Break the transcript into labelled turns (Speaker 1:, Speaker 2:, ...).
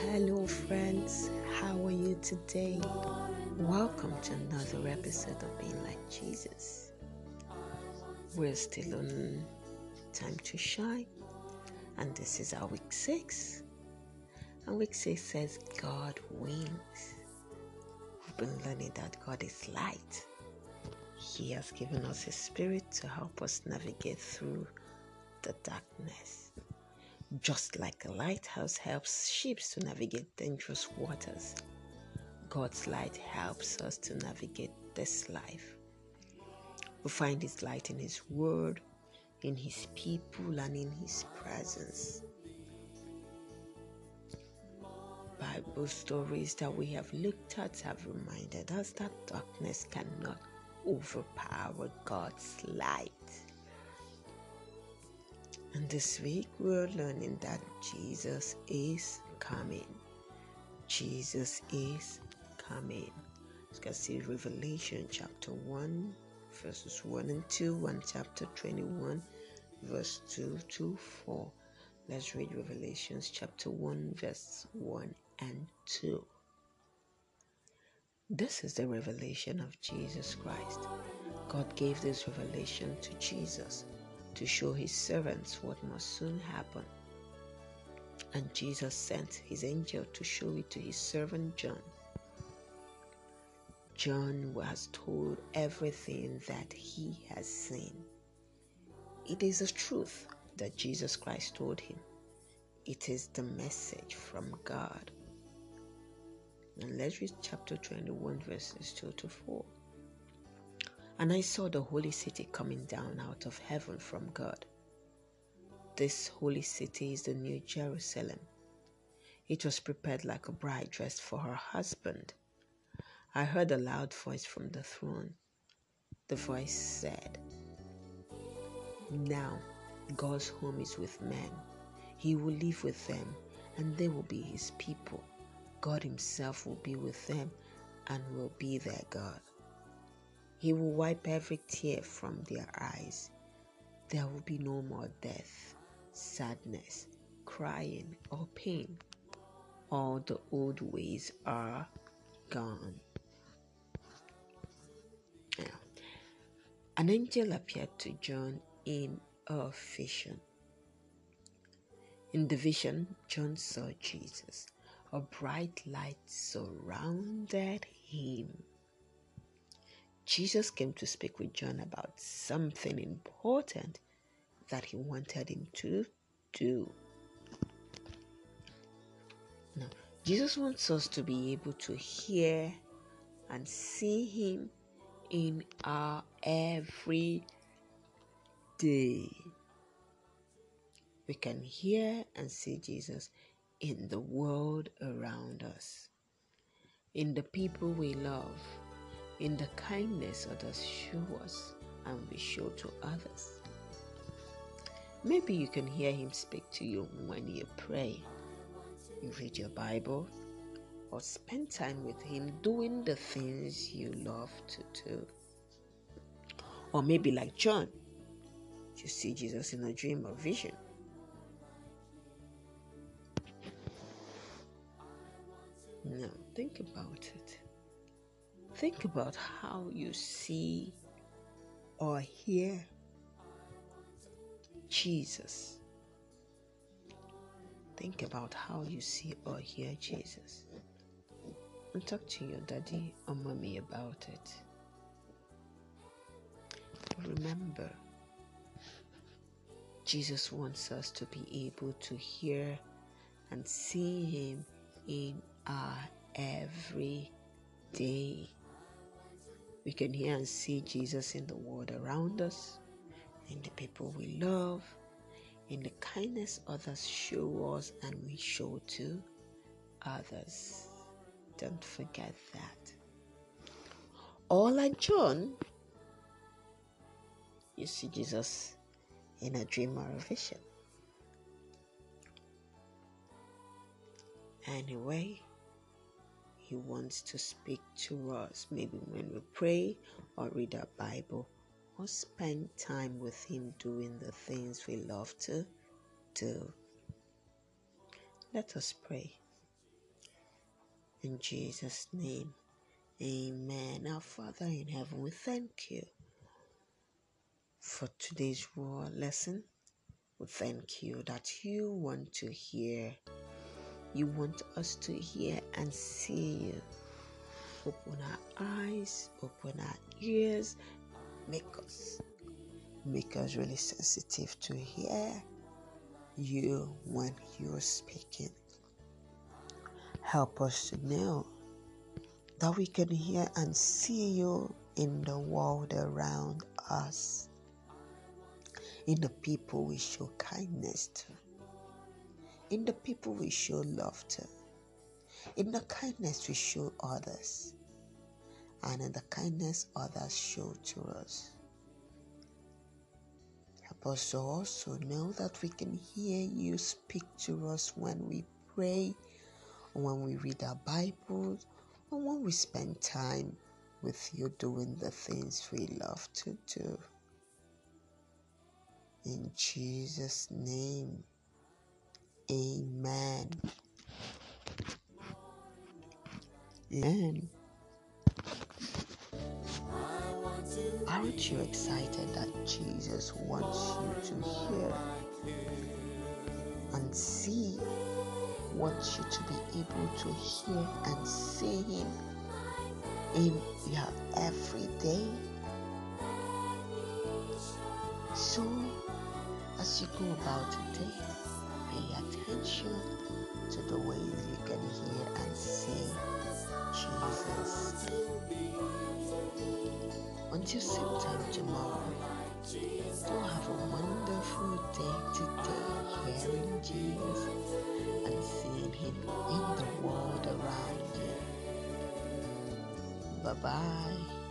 Speaker 1: Hello, friends. How are you today? Welcome to another episode of Being Like Jesus. We're still on Time to Shine, and this is our week six. And week six says, God wins. We've been learning that God is light. He has given us His Spirit to help us navigate through the darkness. Just like a lighthouse helps ships to navigate dangerous waters, God's light helps us to navigate this life. We find His light in His Word, in His people, and in His presence. Bible stories that we have looked at have reminded us that darkness cannot overpower God's light. And this week we're learning that Jesus is coming. Jesus is coming. You can see Revelation chapter 1, verses 1 and 2, and chapter 21, verse 2 to 4. Let's read Revelations chapter 1, verse 1 and 2. This is the revelation of Jesus Christ. God gave this revelation to Jesus to show his servants what must soon happen. And Jesus sent his angel to show it to his servant John. John was told everything that he has seen. It is the truth that Jesus Christ told him. It is the message from God. And let's read chapter 21, verses 2 to 4. And I saw the holy city coming down out of heaven from God. This holy city is the New Jerusalem. It was prepared like a bride dressed for her husband. I heard a loud voice from the throne. The voice said, Now God's home is with men. He will live with them, and they will be his people. God Himself will be with them and will be their God. He will wipe every tear from their eyes. There will be no more death, sadness, crying, or pain. All the old ways are gone. An angel appeared to John in a vision. In the vision, John saw Jesus. A bright light surrounded him. Jesus came to speak with John about something important that he wanted him to do. Now, Jesus wants us to be able to hear and see him in our every day. We can hear and see Jesus in the world around us, in the people we love, in the kindness others show us and we show to others. Maybe you can hear Him speak to you when you pray, you read your Bible, or spend time with Him doing the things you love to do. Or maybe, like John, you see Jesus in a dream or vision. Now, think about it. Think about how you see or hear Jesus. Think about how you see or hear Jesus. And talk to your daddy or mommy about it. Remember, Jesus wants us to be able to hear and see Him in our every day. We can hear and see Jesus in the world around us, in the people we love, in the kindness others show us and we show to others. Don't forget that. Or like John, you see Jesus in a dream or a vision. Anyway, He wants to speak to us, maybe when we pray or read our Bible or spend time with Him doing the things we love to do. Let us pray. In Jesus' name, amen. Our Father in heaven, we thank you for today's raw lesson. We thank you that you want to hear. You want us to hear and see you. Open our eyes, open our ears, make us make us really sensitive to hear you when you're speaking. Help us to know that we can hear and see you in the world around us, in the people we show kindness to, in the people we show love to, in the kindness we show others, and in the kindness others show to us. Help us also know that we can hear you speak to us when we pray, when we read our Bibles, or when we spend time with you doing the things we love to do. In Jesus' name, amen. Amen. Aren't you excited that Jesus wants you to hear and see, wants you to be able to hear and see Him in your everyday? So, as you go about today, pay attention to the ways you can hear and see Jesus. Until same time tomorrow, do have a wonderful day today, hearing Jesus and seeing Him in the world around you. Bye bye.